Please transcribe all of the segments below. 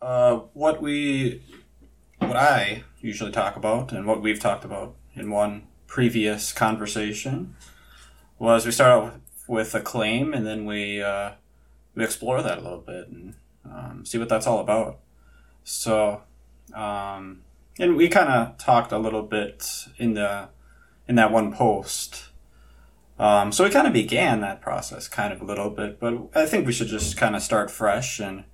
uh, what we, what I usually talk about, and what we've talked about in one previous conversation, was we start out with a claim, and then we uh, we explore that a little bit and um, see what that's all about. So, um, and we kind of talked a little bit in the in that one post. Um, so we kind of began that process kind of a little bit, but I think we should just kind of start fresh and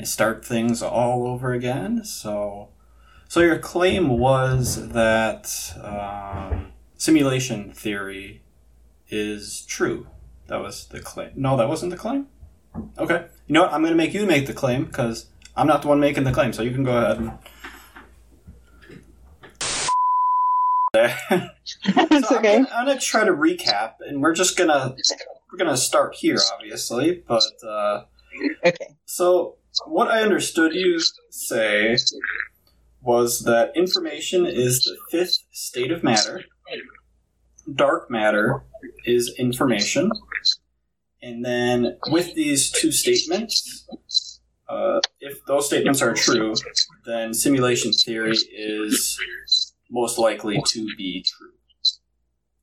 and start things all over again. So, so your claim was that um, simulation theory is true. That was the claim. No, that wasn't the claim. Okay. You know what? I'm going to make you make the claim because I'm not the one making the claim. So you can go ahead. And... It's so okay. I'm, I'm gonna try to recap, and we're just gonna we're gonna start here, obviously. But uh, Okay. so what I understood you say was that information is the fifth state of matter. Dark matter is information, and then with these two statements, uh, if those statements are true, then simulation theory is most likely to be true.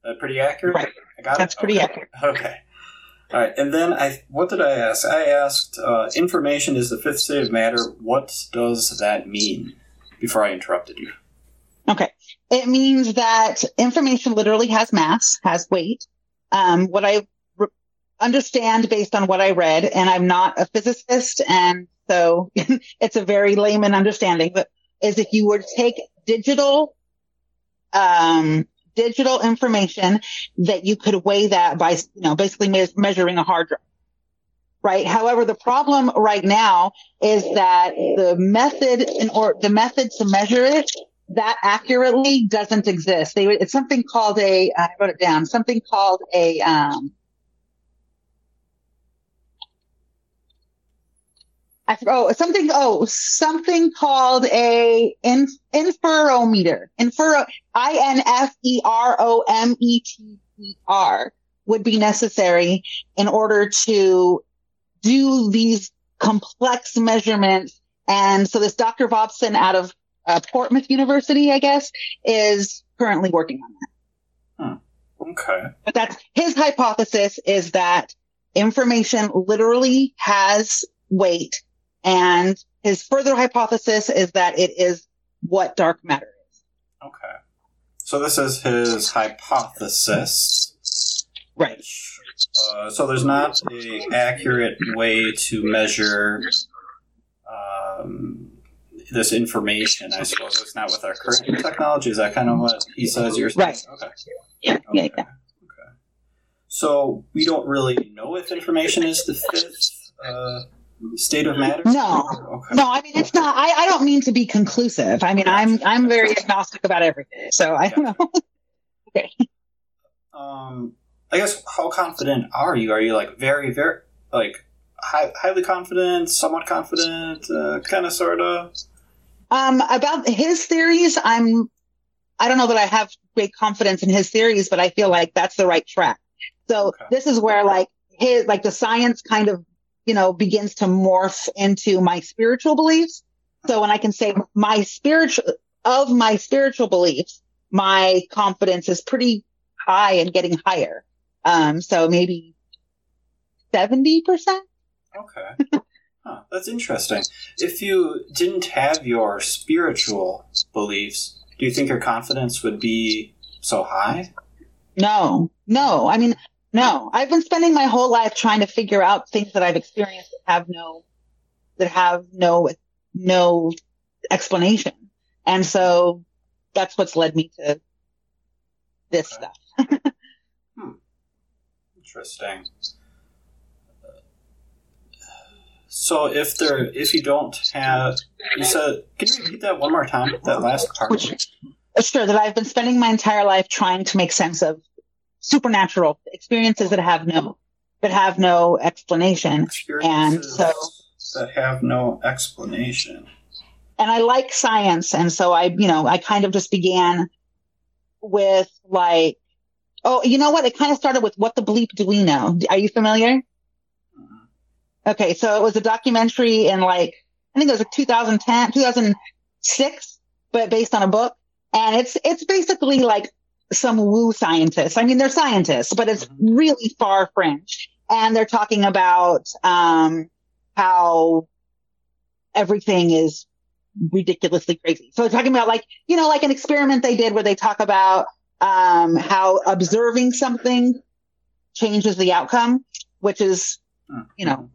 That pretty accurate? Right. I got it? That's pretty Okay. accurate. Okay. All right, and then I what did I ask? I asked uh, information is the fifth state of matter. What does that mean? Before I interrupted you. Okay. It means that information literally has mass, has weight. Um, what I re- understand based on what I read, and I'm not a physicist, and so it's a very layman understanding, but is if you were to take digital, um, digital information that you could weigh that by, you know, basically me- measuring a hard drive. Right. However, the problem right now is that the method in or the method to measure it that accurately doesn't exist. They it's something called a I wrote it down. Something called a um. I forgot, oh something oh something called a in, inferometer infero I N F E R O M E T E R would be necessary in order to do these complex measurements. And so this Dr. Vopson out of uh, Portsmouth University, I guess, is currently working on that. Okay. But that's his hypothesis is that information literally has weight. And his further hypothesis is that it is what dark matter is. Okay. So this is his hypothesis. Right. Uh, so there's not a accurate way to measure um, this information. I suppose it's not with our current technology. Is that kind of what he says? You're saying? Right. Okay. Yeah. Yeah. Okay. Okay. So we don't really know if information is the fifth uh, state of matter. No. Okay. No, I mean it's not. I, I don't mean to be conclusive. I mean I'm I'm very agnostic about everything. So I don't know. okay. Um, I guess how confident are you? Are you like very, very like high, highly confident, somewhat confident, uh, kind of, sort of? Um, about his theories, I'm. I don't know that I have great confidence in his theories, but I feel like that's the right track. So Okay. this is where like his like the science kind of you know begins to morph into my spiritual beliefs. So when I can say my spiritual of my spiritual beliefs, my confidence is pretty high and getting higher. Um, so maybe seventy percent. Okay. Huh, that's interesting. If you didn't have your spiritual beliefs, do you think your confidence would be so high? No, no. I mean, no. I've been spending my whole life trying to figure out things that I've experienced that have no, that have no, no explanation. And so that's what's led me to this Okay. stuff. Hmm. Interesting. So if there, if you don't have, you said, can you repeat that one more time? That last part. Which, sure, that I've been spending my entire life trying to make sense of supernatural experiences that have no, that have no explanation. Experiences so- that have no explanation. and I like science. And so I, you know, I kind of just began with like, oh, you know what? It kind of started with what the bleep do we know? Are you familiar? Mhm. Okay. So it was a documentary in like I think it was like 2010, 2006, but based on a book. And it's, it's basically like some woo scientists. I mean, they're scientists, but it's really far fringe. And they're talking about, um, how everything is ridiculously crazy. So they're talking about like, you know, like an experiment they did where they talk about, um, how observing something changes the outcome, which is, you know,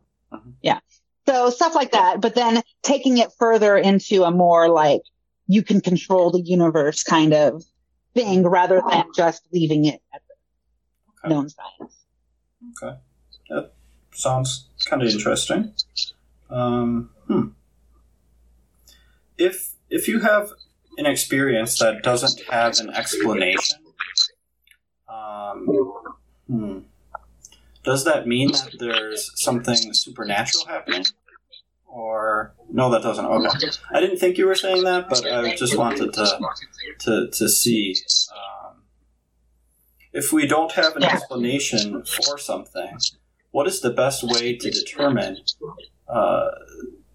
yeah. So stuff like that, but then taking it further into a more like you can control the universe kind of thing rather than just leaving it at the Okay. known science. Okay. That sounds kind of interesting. Um, hmm. If if you have an experience that doesn't have an explanation, um, hmm, does that mean that there's something supernatural happening? Or no, that doesn't. Okay, I didn't think you were saying that, but I just wanted to to to see. Um, if we don't have an explanation for something, what is the best way to determine uh,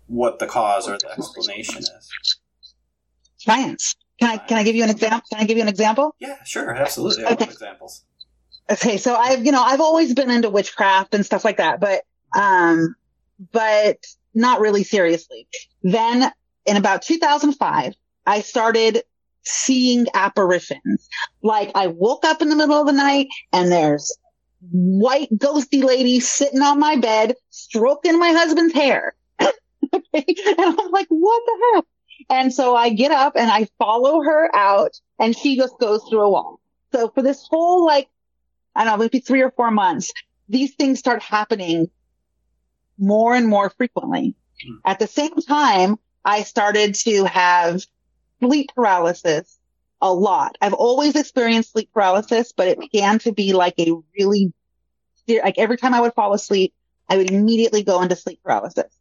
what the cause or the explanation is? Science. Can I, can I give you an example? Can I give you an example? Yeah, sure, absolutely. I love Okay. examples. Okay. So I've, you know, I've always been into witchcraft and stuff like that, but, um, but not really seriously. Then in about 2005, I started seeing apparitions. Like I woke up in the middle of the night and there's white ghosty lady sitting on my bed, stroking my husband's hair. And I'm like, what the heck? And so I get up and I follow her out and she just goes through a wall. So for this whole like, I don't know, maybe three or four months, these things start happening more and more frequently. Hmm. At the same time, I started to have sleep paralysis a lot. I've always experienced sleep paralysis, but it began to be like a really, like every time I would fall asleep, I would immediately go into sleep paralysis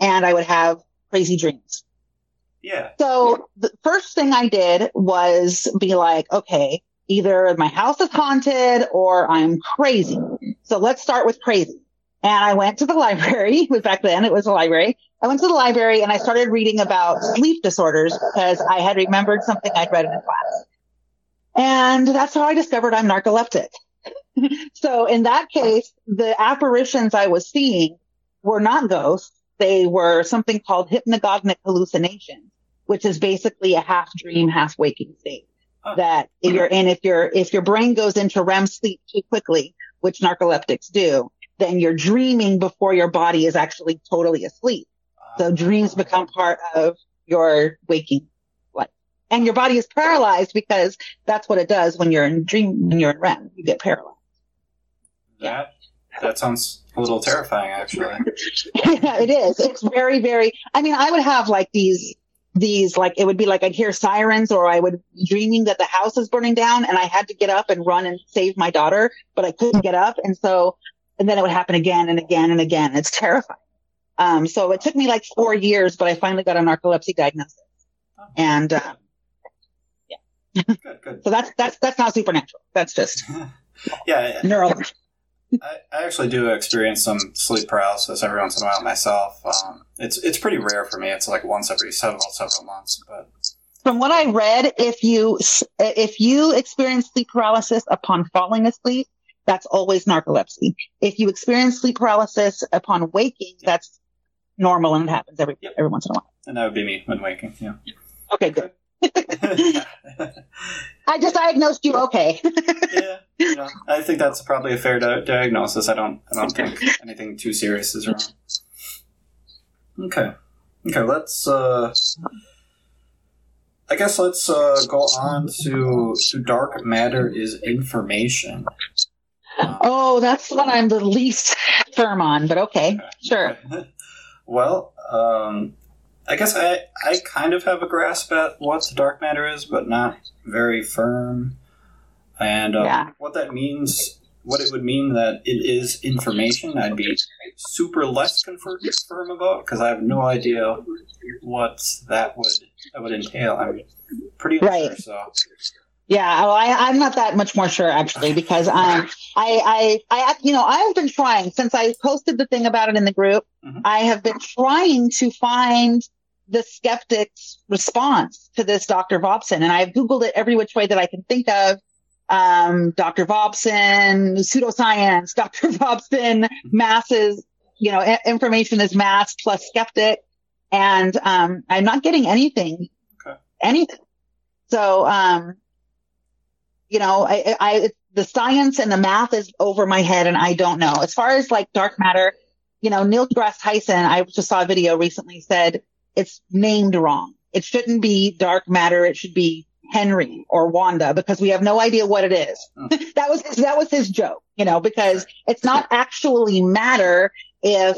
and I would have crazy dreams. Yeah. So the first thing I did was be like, okay, either my house is haunted or I'm crazy. So let's start with crazy. And I went to the library, back then it was a library. I went to the library and I started reading about sleep disorders because I had remembered something I'd read in a class. And that's how I discovered I'm narcoleptic. so in that case, the apparitions I was seeing were not ghosts. They were something called hypnagogic hallucinations, which is basically a half dream, half waking state Oh. that you're in, if your, if your brain goes into REM sleep too quickly, which narcoleptics do, then you're dreaming before your body is actually totally asleep. So dreams become part of your waking life. And your body is paralyzed because that's what it does when you're in dream, when you're in REM, you get paralyzed. that that sounds a little terrifying, actually. yeah, it is. It's very, very, I mean, I would have like these, these, like, it would be like I'd hear sirens or I would dreaming that the house is burning down and I had to get up and run and save my daughter, but I couldn't get up. And so, and then it would happen again and again and again. It's terrifying. Um, so it took me like four years, but I finally got a narcolepsy diagnosis. And, yeah, Good, good. so that's, that's, that's not supernatural. That's just Yeah, neurological. I, I actually do experience some sleep paralysis every once in a while myself. Um, it's it's pretty rare for me. It's like once every several several months. But From what I read, if you if you experience sleep paralysis upon falling asleep, that's always narcolepsy. If you experience sleep paralysis upon waking, that's normal and it happens every Yep. every once in a while. and that would be me when waking. Yeah. Okay, good. I just diagnosed you. Okay. yeah. Know, I think that's probably a fair di- diagnosis. I don't I don't think anything too serious is wrong. Okay. Okay. Let's. uh I guess let's uh, go on to to dark matter is information. Um, oh, that's what I'm the least firm on, but okay, sure. well, um, I guess I I kind of have a grasp at what the dark matter is, but not very firm. And uh, Yeah. what that means, what it would mean that it is information, I'd be super less firm about because I have no idea what that would that would entail. I'm pretty unsure. Right. So Yeah, well, I, I'm not that much more sure actually because um, I, I, I, you know, I have been trying since I posted the thing about it in the group. Mhm. I have been trying to find the skeptic's response to this Dr. Vopson. And I've Googled it every which way that I can think of. Um, Dr. Vopson, pseudoscience, Dr. Vopson, masses, you know, information is mass plus skeptic. And, um, I'm not getting anything, Okay. anything. So, um, you know, I, I, the science and the math is over my head and I don't know. As far as like dark matter, you know, Neil deGrasse Tyson, I just saw a video recently said it's named wrong. It shouldn't be dark matter. It should be Henry or Wanda because we have no idea what it is. Hmm. that was his, that was his joke, you know, because it's not actually matter if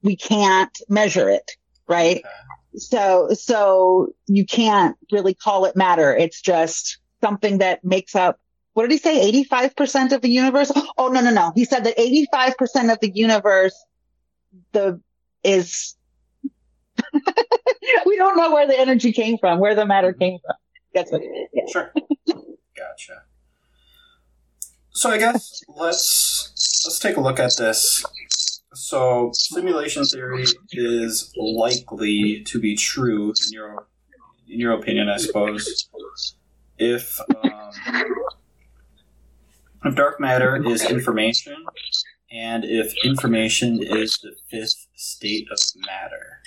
we can't measure it, right? Okay. So, so you can't really call it matter. It's just something that makes up, what did he say? 85% of the universe? Oh, no, no, no. He said that 85% of the universe, the, is, we don't know where the energy came from, where the matter came from. That's what it is. Yeah. Sure. Gotcha. So I guess let's let's take a look at this. So simulation theory is likely to be true in your in your opinion, I suppose. If um, if dark matter is information, and if information is the fifth state of matter,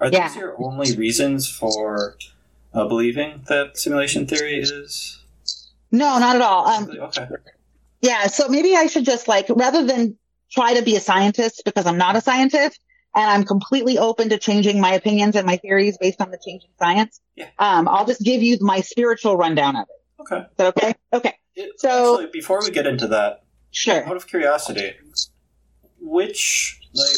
are these your only reasons for uh, believing that simulation theory is No, not at all. Um, okay? Yeah, so maybe I should just like rather than try to be a scientist because I'm not a scientist and I'm completely open to changing my opinions and my theories based on the changing science. Yeah. Um, I'll just give you my spiritual rundown of it. Okay. Is that okay? Okay. It- So- actually, before we get into that, Sure. out of curiosity, which like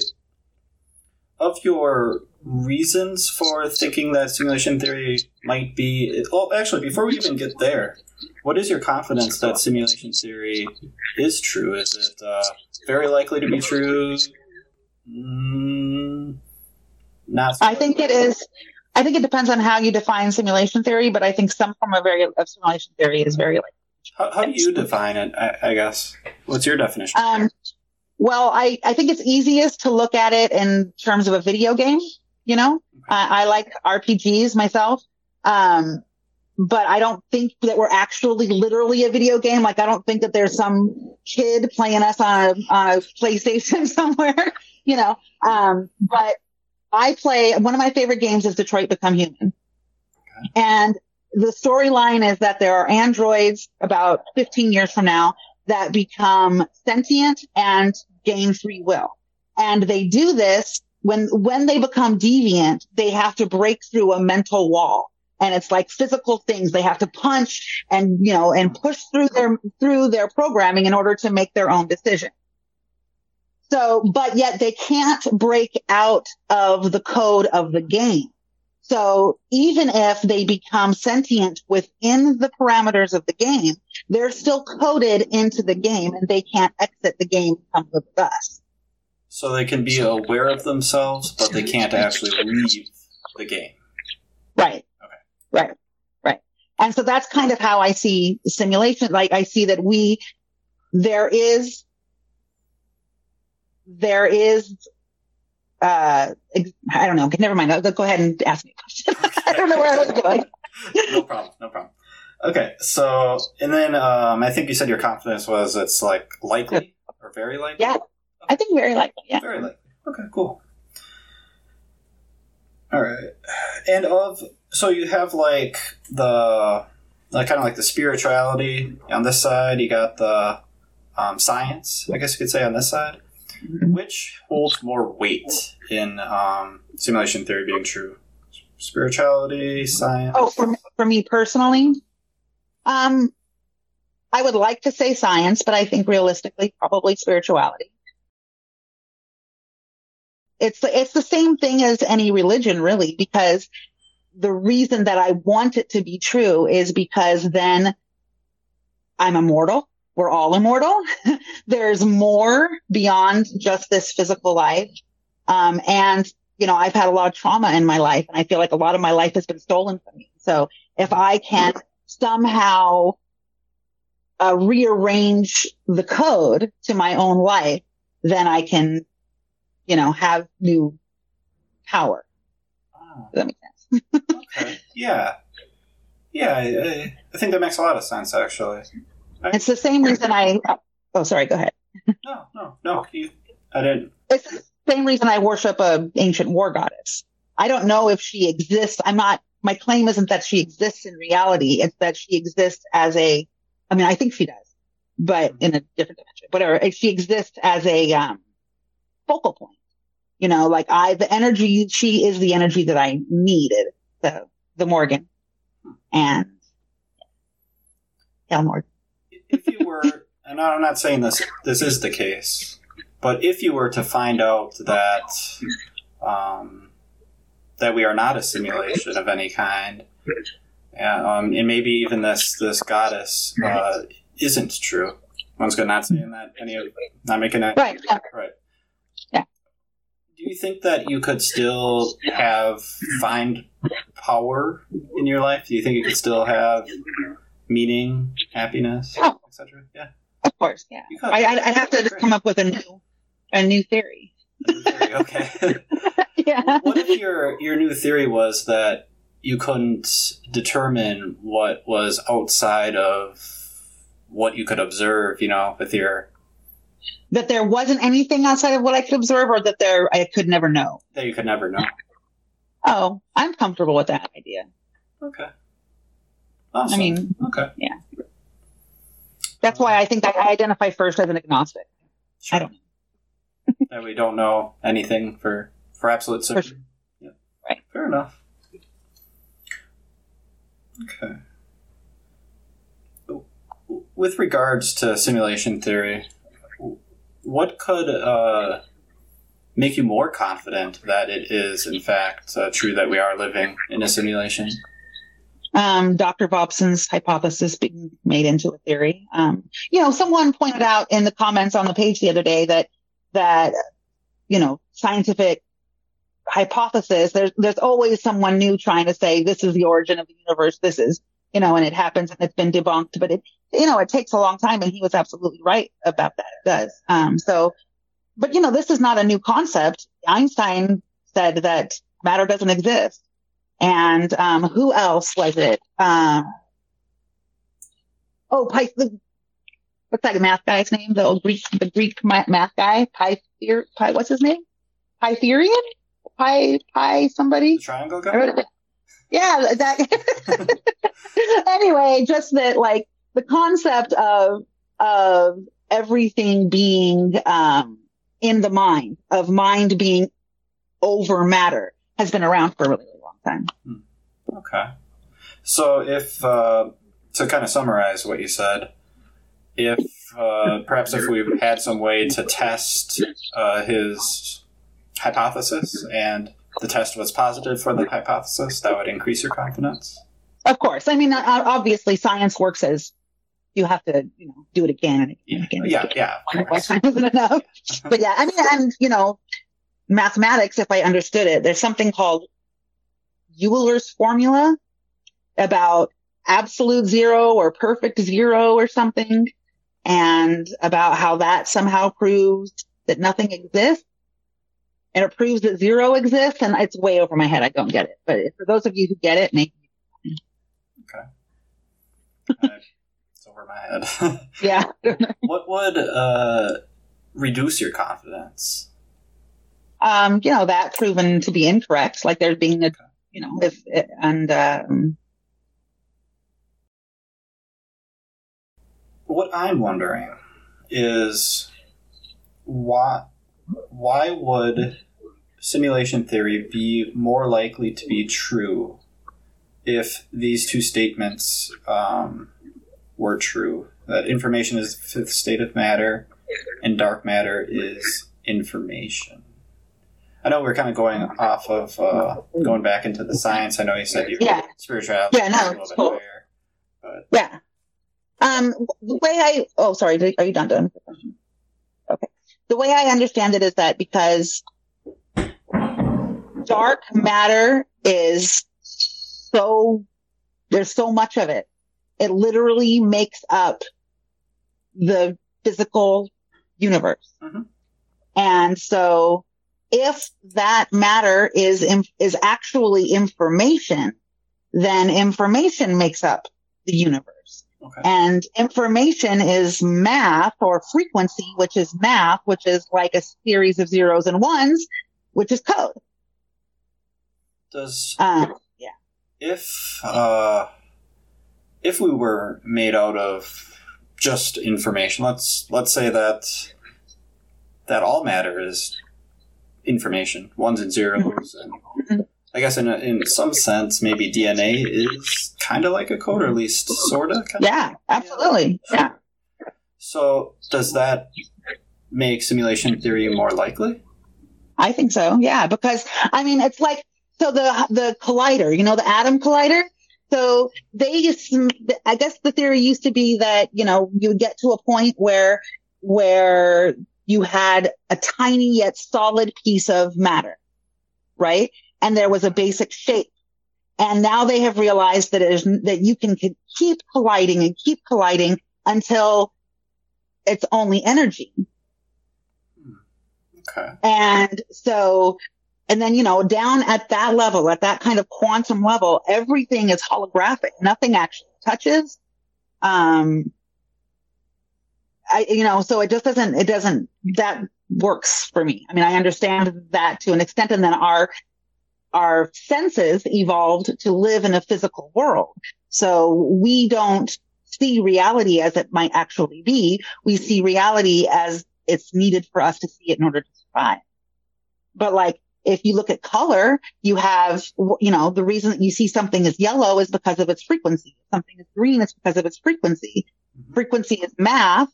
of your reasons for thinking that simulation theory might be well actually before we even get there what is your confidence that simulation theory is true is it uh, very likely to be true mm, not so I think it is. I think it depends on how you define simulation theory, but I think some form of, very, of simulation theory is very likely. how, how do you define it I, I guess what's your definition Um, well, I, I think it's easiest to look at it in terms of a video game. You know, I, I like RPGs myself. Um, but I don't think that we're actually literally a video game. Like, I don't think that there's some kid playing us on a, on a PlayStation somewhere, you know. Um, but I play, one of my favorite games is Detroit Become Human. And the storyline is that there are androids about 15 years from now that become sentient and gain free will. And they do this when, when they become deviant, they have to break through a mental wall. And it's like physical things. They have to punch and, you know, and push through their, through their programming in order to make their own decision. So, but yet they can't break out of the code of the game. So even if they become sentient within the parameters of the game, they're still coded into the game and they can't exit the game and come live with us. so they can be aware of themselves but they can't actually leave the game Right. Okay. Right. Right. And so that's kind of how I see simulation. Like I see that we, there is, there is, uh, I don't know. Never mind. Go ahead and ask me a question. I don't know where I was going. no problem. No problem. Okay, so and then um, I think you said your confidence was it's like likely or very likely. Yeah. I think very likely. Yeah. Very likely. Okay, cool. All right, and of so you have like the like kind of like the spirituality on this side. You got the um, science, I guess you could say, on this side. Which holds more weight in um, simulation theory being true? Spirituality, science. Oh, for, for me personally, um, I would like to say science, but I think realistically, probably spirituality. It's the, it's the same thing as any religion, really, because the reason that I want it to be true is because then I'm immortal. We're all immortal. There's more beyond just this physical life. Um, and you know, I've had a lot of trauma in my life and I feel like a lot of my life has been stolen from me. So if I can somehow uh, rearrange the code to my own life, then I can, you know, have new power. Ah, Oh, Does that make sense? okay. Yeah. Yeah, I, I think that makes a lot of sense, actually. It's the same reason I. Oh, sorry. Go ahead. No, no, no. You, I didn't. It's the same reason I worship a ancient war goddess. I don't know if she exists. I'm not. My claim isn't that she exists in reality. It's that she exists as a. I mean, I think she does, but in a different dimension. Whatever. If She exists as a um, focal point. You know, like I, the energy. She is the energy that I needed. The the Morgan, and yeah, Morgan. If you were, and I'm not saying this this is the case, but if you were to find out that um, that we are not a simulation of any kind, and, um, and maybe even this this goddess uh, isn't true. One's good, not saying that any of not making that Right. yeah. Right. Yeah. Do you think that you could still have find power in your life? Do you think you could still have meaning, happiness, Oh. Etc.? Yeah. Of course. Yeah. You. I, I, I'd have to just come up with a new, a new theory. okay. yeah. what if your your new theory was that you couldn't determine what was outside of what you could observe, you know, with your That there wasn't anything outside of what I could observe or that there, I could never know. that you could never know. Oh, I'm comfortable with that idea. Okay. Awesome. I mean, okay. That's why I think that I identify first as an agnostic. Sure. I don't that we don't know anything for for absolute sure. Yeah. Right. Fair enough. Okay. With regards to simulation theory, what could uh, make you more confident that it is, in fact, uh, true that we are living in a simulation? Um, Dr. Bobson's hypothesis being made into a theory. Um, you know, someone pointed out in the comments on the page the other day that, that, you know, scientific hypothesis, there's, there's always someone new trying to say this is the origin of the universe. This is, you know, and it happens and it's been debunked, but it, you know, it takes a long time and he was absolutely right about that. It does. Um, so, but you know, this is not a new concept. Einstein said that matter doesn't exist. And, um, who else was it? Um, oh, Py- the, what's that math guy's name? The old Greek, the Greek math guy, Pythier, Py, what's his name? Pythagorean? Pi, Pi, somebody? The triangle guy? Yeah, that. anyway, just that, like the concept of of everything being um, in the mind, of mind being over matter, has been around for a really, time. Okay. So, if uh, to kind of summarize what you said, if uh, perhaps if we had some way to test uh, his hypothesis and the test was positive for the hypothesis, that would increase your confidence. Of course, I mean, obviously, science works as you have to, you know, do it again and again Yeah, and again. and yeah, again. yeah. of One time isn't enough. But yeah, I mean, and you know, mathematics, if I understood it, there's something called Euler's formula about absolute zero or perfect zero or something, and about how that somehow proves that nothing exists. And it proves that zero exists, and it's way over my head. I don't get it. But for those of you who get it, maybe, It's over my head. yeah. what would uh, reduce your confidence? um, you know, that proven to be incorrect, like there being a, you know, if, and, um, What I'm wondering is why why would simulation theory be more likely to be true if these two statements um, were true? That information is the fifth state of matter, and dark matter is information. I know we're kind of going off of uh, going back into the science. I know you said you Yeah. spirituality Yeah, no, it's cool. higher. yeah. Um, the way I, oh, sorry, are you done doing the question? Okay. The way I understand it is that because dark matter is so, there's so much of it. It literally makes up the physical universe. Mhm. And so if that matter is, is actually information, then information makes up the universe. Okay. And information is math or frequency, which is math, which is like a series of zeros and ones, which is code. Does, uh, yeah. If, uh, if we were made out of just information, let's, let's say that, that all matter is information, ones and zeros, and mm-hmm. I guess in a, in some sense, maybe DNA is kind of like a code, or at least sort of. Yeah, absolutely. Yeah. So does that make simulation theory more likely? I think so. Yeah, because I mean, it's like so the the collider, you know, the atom collider. So they, I guess the theory used to be that you know you would get to a point where where you had a tiny yet solid piece of matter, right? And there was a basic shape. And now they have realized that is, that you can keep colliding and keep colliding until it's only energy. Okay. And so, and then, you know, down at that level, at that kind of quantum level, everything is holographic. Nothing actually touches. Um, I, you know, so it just doesn't, it doesn't, that works for me. I mean, I understand that to an extent. And then our, our senses evolved to live in a physical world. So we don't see reality as it might actually be. We see reality as it's needed for us to see it in order to survive. But like, if you look at color, you have, you know, the reason that you see something is yellow is because of its frequency. Something is green is because of its frequency. Mm-hmm. Frequency is math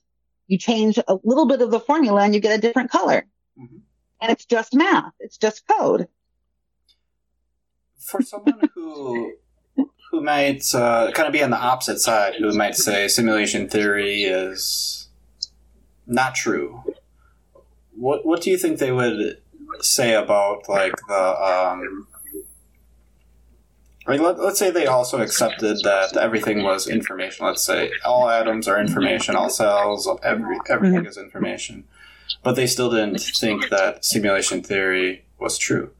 you change a little bit of the formula and you get a different color. Mm-hmm. And it's just math. It's just code. For someone who who might uh, kind of be on the opposite side, who might say simulation theory is not true. What what do you think they would say about like the um, I mean, let, us say they also accepted that everything was information. Let's say all atoms are information, all cells, every everything mm-hmm. is information, but they still didn't think that simulation theory was true.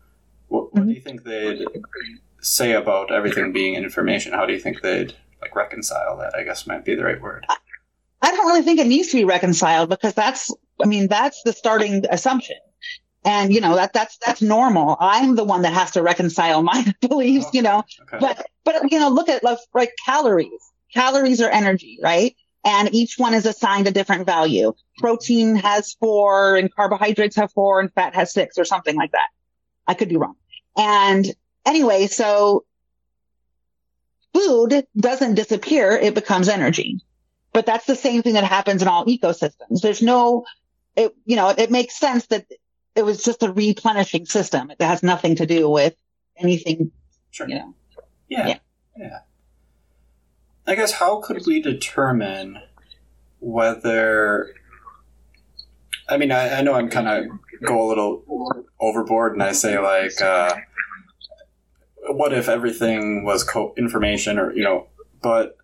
What, what do you think they'd say about everything being information? How do you think they'd like reconcile that? I guess might be the right word. I don't really think it needs to be reconciled because that's, I mean, that's the starting assumption. And, you know, that, that's, that's normal. I'm the one that has to reconcile my beliefs, you know, oh, okay. but, but, you know, look at like, like calories. Calories are energy, right? And each one is assigned a different value. Protein has four and carbohydrates have four and fat has six or something like that. I could be wrong. And anyway, so food doesn't disappear. It becomes energy. But that's the same thing that happens in all ecosystems. There's no, it, you know, it makes sense that it was just a replenishing system. It has nothing to do with anything, sure. you know. Yeah. yeah. Yeah. I guess how could we determine whether I mean, I, I know I'm kind of go a little overboard, and I say like, uh, what if everything was co- information, or you know, but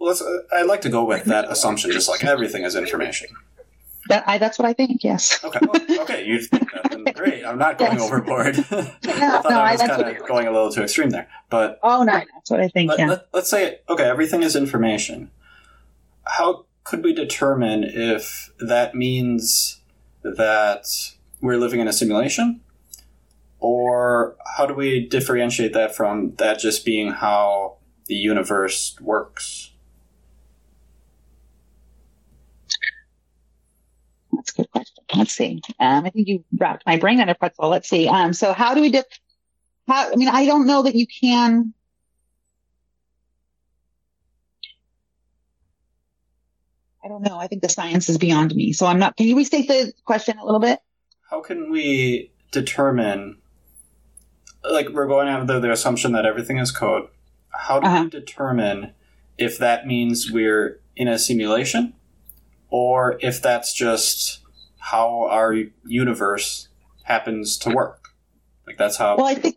let's. Uh, I'd like to go with that assumption, just like everything is information. That I, that's what I think. Yes. Okay. Well, okay. You think that? Great. I'm not going yes. overboard. I thought no, I was kind of going a little too extreme there, but oh no, that's what I think. Let, yeah. Let, let's say okay, everything is information. How could we determine if that means that we're living in a simulation, or how do we differentiate that from that just being how the universe works? That's a good question. Let's see. Um, I think you wrapped my brain in a pretzel. Let's see. Um, so how do we dip? How, I mean, I don't know that you can. I don't know. I think the science is beyond me. So I'm not. Can you restate the question a little bit? How can we determine? Like we're going under the assumption that everything is code. How do uh-huh. we determine if that means we're in a simulation or if that's just how our universe happens to work. Like that's how. Well, I think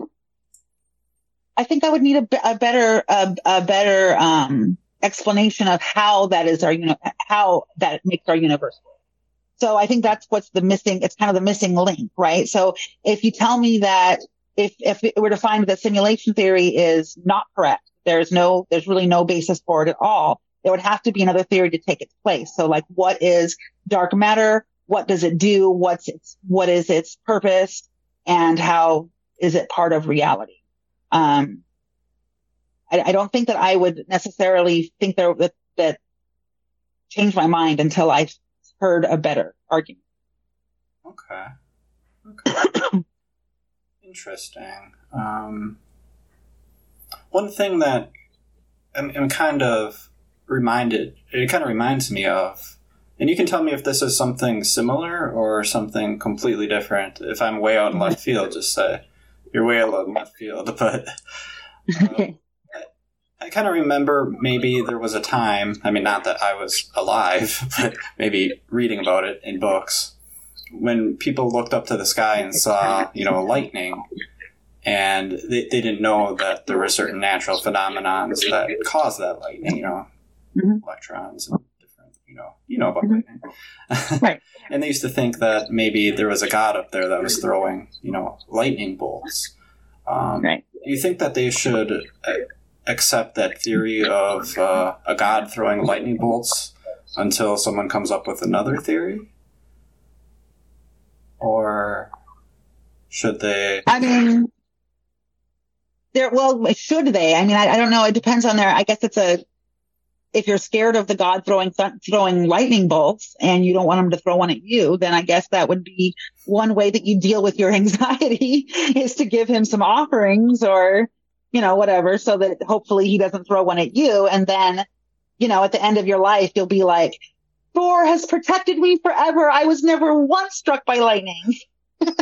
I think I would need a, a better a, a better um, explanation of how that is our you know how that makes our universe work. So I think that's what's the missing, it's kind of the missing link, right? So if you tell me that if, if it were to find that simulation theory is not correct, there's no, there's really no basis for it at all. There would have to be another theory to take its place. So like what is dark matter? What does it do? What's its, what is its purpose? And how is it part of reality? Um, I, I don't think that I would necessarily think there that, that change my mind until I heard a better argument. Okay. Okay. Interesting. Um, one thing that I'm, I'm, kind of reminded, it kind of reminds me of, and you can tell me if this is something similar or something completely different. If I'm way out in left field, just say you're way out in left field. But um, I kind of remember maybe there was a time, I mean, not that I was alive, but maybe reading about it in books, when people looked up to the sky and saw, you know, lightning, and they, they didn't know that there were certain natural phenomena that caused that lightning, you know, mm-hmm. electrons and different, you know, you know about lightning. right. and they used to think that maybe there was a god up there that was throwing, you know, lightning bolts. Um, right. Do you think that they should accept that theory of uh, a god throwing lightning bolts until someone comes up with another theory? Or should they? I mean, there. Well, should they? I mean, I, I don't know. It depends on their. I guess it's a. If you're scared of the god throwing throwing lightning bolts and you don't want him to throw one at you, then I guess that would be one way that you deal with your anxiety is to give him some offerings or you know, whatever, so that hopefully he doesn't throw one at you. And then, you know, at the end of your life, you'll be like, Thor has protected me forever. I was never once struck by lightning. but,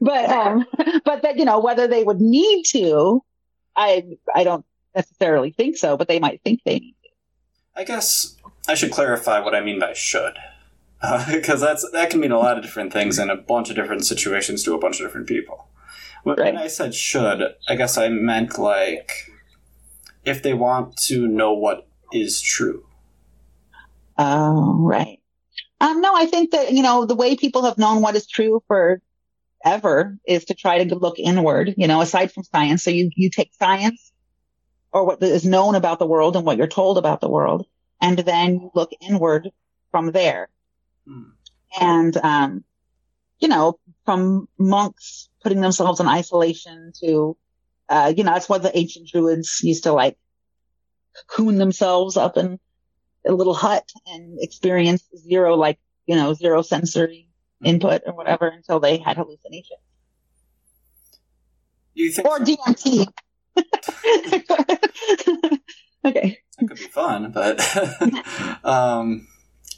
um, but that, you know, whether they would need to, I, I don't necessarily think so, but they might think they need to. I guess I should clarify what I mean by should. Because uh, that's that can mean a lot of different things in a bunch of different situations to a bunch of different people. When right. I said should, I guess I meant like if they want to know what is true. Oh, right. Um, no, I think that, you know, the way people have known what is true for ever is to try to look inward, you know, aside from science. So you, you take science or what is known about the world and what you're told about the world, and then you look inward from there. Hmm. And, um, you know, from monks putting themselves in isolation to, uh, you know, that's why the ancient druids used to like cocoon themselves up in a little hut and experience zero, like, you know, zero sensory mm-hmm. input or whatever until they had hallucinations. You think or so? DMT. okay. That could be fun, but um,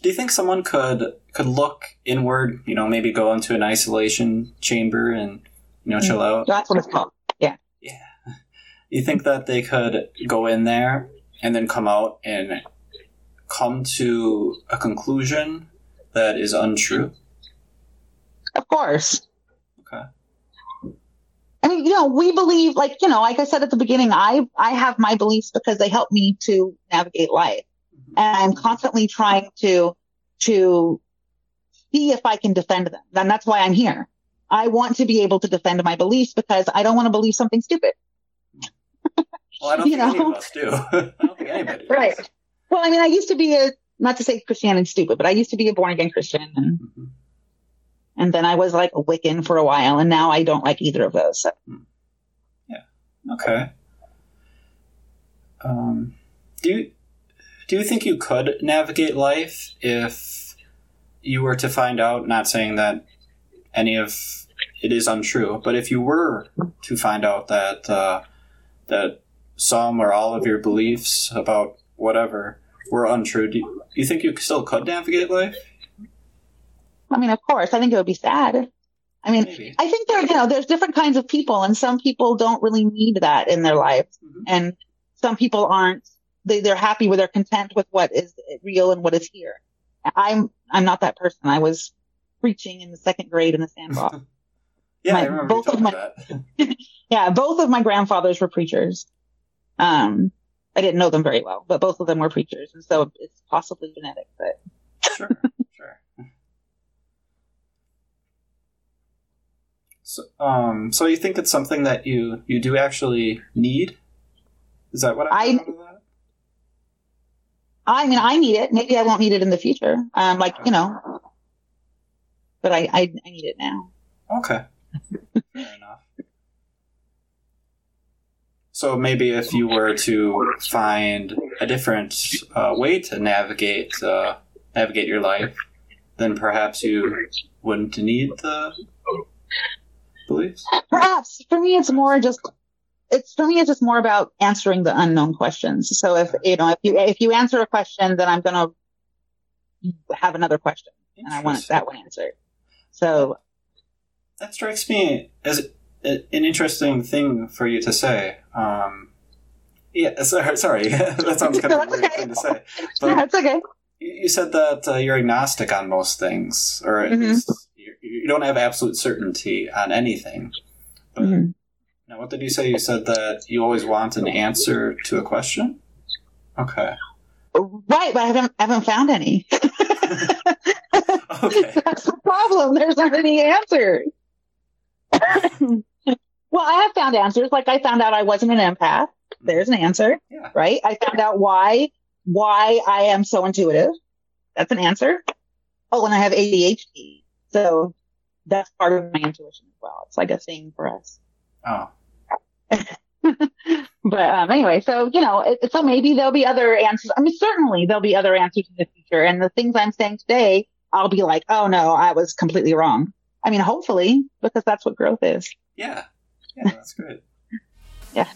do you think someone could could look inward? You know, maybe go into an isolation chamber and you know, chill out. That's what it's called. Yeah. Yeah. You think that they could go in there and then come out and come to a conclusion that is untrue? Of course. Okay. I mean, you know, we believe, like, you know, like I said at the beginning, I, I have my beliefs because they help me to navigate life. Mm-hmm. And I'm constantly trying to, to see if I can defend them. And that's why I'm here. I want to be able to defend my beliefs because I don't want to believe something stupid. Well, I don't you think know? any of us do. I don't think anybody Right. Does. Well, I mean, I used to be a, not to say Christianity's stupid, but I used to be a born again Christian. And, mm-hmm. And then I was like a Wiccan for a while, and now I don't like either of those. So. Yeah. Okay. Um, do you, do you think you could navigate life if you were to find out, not saying that any of it is untrue. But if you were to find out that uh, that some or all of your beliefs about whatever were untrue, do you, you think you still could navigate life? I mean, of course. I think it would be sad. I mean, Maybe. I think there, you know, there's different kinds of people, and some people don't really need that in their lives, mm-hmm. and some people aren't. They they're happy with, they're content with what is real and what is here. I'm I'm not that person. I was preaching in the second grade in the sandbox. yeah, my, I remember both of my, yeah, both of my grandfathers were preachers. Um, I didn't know them very well, but both of them were preachers, and so it's possibly genetic. But sure, sure. So, um, so you think it's something that you you do actually need? Is that what I? I mean, I need it. Maybe I won't need it in the future. Um, like you know, but I I, I need it now. Okay, fair enough. So maybe if you were to find a different uh, way to navigate uh, navigate your life, then perhaps you wouldn't need the beliefs. Perhaps for me, it's more just it's for me. It's just more about answering the unknown questions. So if you know if you if you answer a question, then I'm gonna have another question, and I want that one answered. So that strikes me as an interesting thing for you to say. Um, yeah, sorry, sorry. that sounds kind of a weird okay. thing to say. But That's okay. You said that uh, you're agnostic on most things, or at mm-hmm. least you, don't have absolute certainty on anything. But mm-hmm. now, what did you say? You said that you always want an answer to a question. Okay. Right, but I haven't, I haven't found any. okay. That's the problem. There's not any answers. Well, I have found answers. Like I found out I wasn't an empath. There's an answer, yeah. right? I found out why why I am so intuitive. That's an answer. Oh, and I have ADHD. So that's part of my intuition as well. It's like a thing for us. Oh. but um, anyway, so you know, it, so maybe there'll be other answers. I mean, certainly there'll be other answers in the future. And the things I'm saying today, I'll be like, oh no, I was completely wrong. I mean, hopefully, because that's what growth is. Yeah. Yeah, that's great. yeah.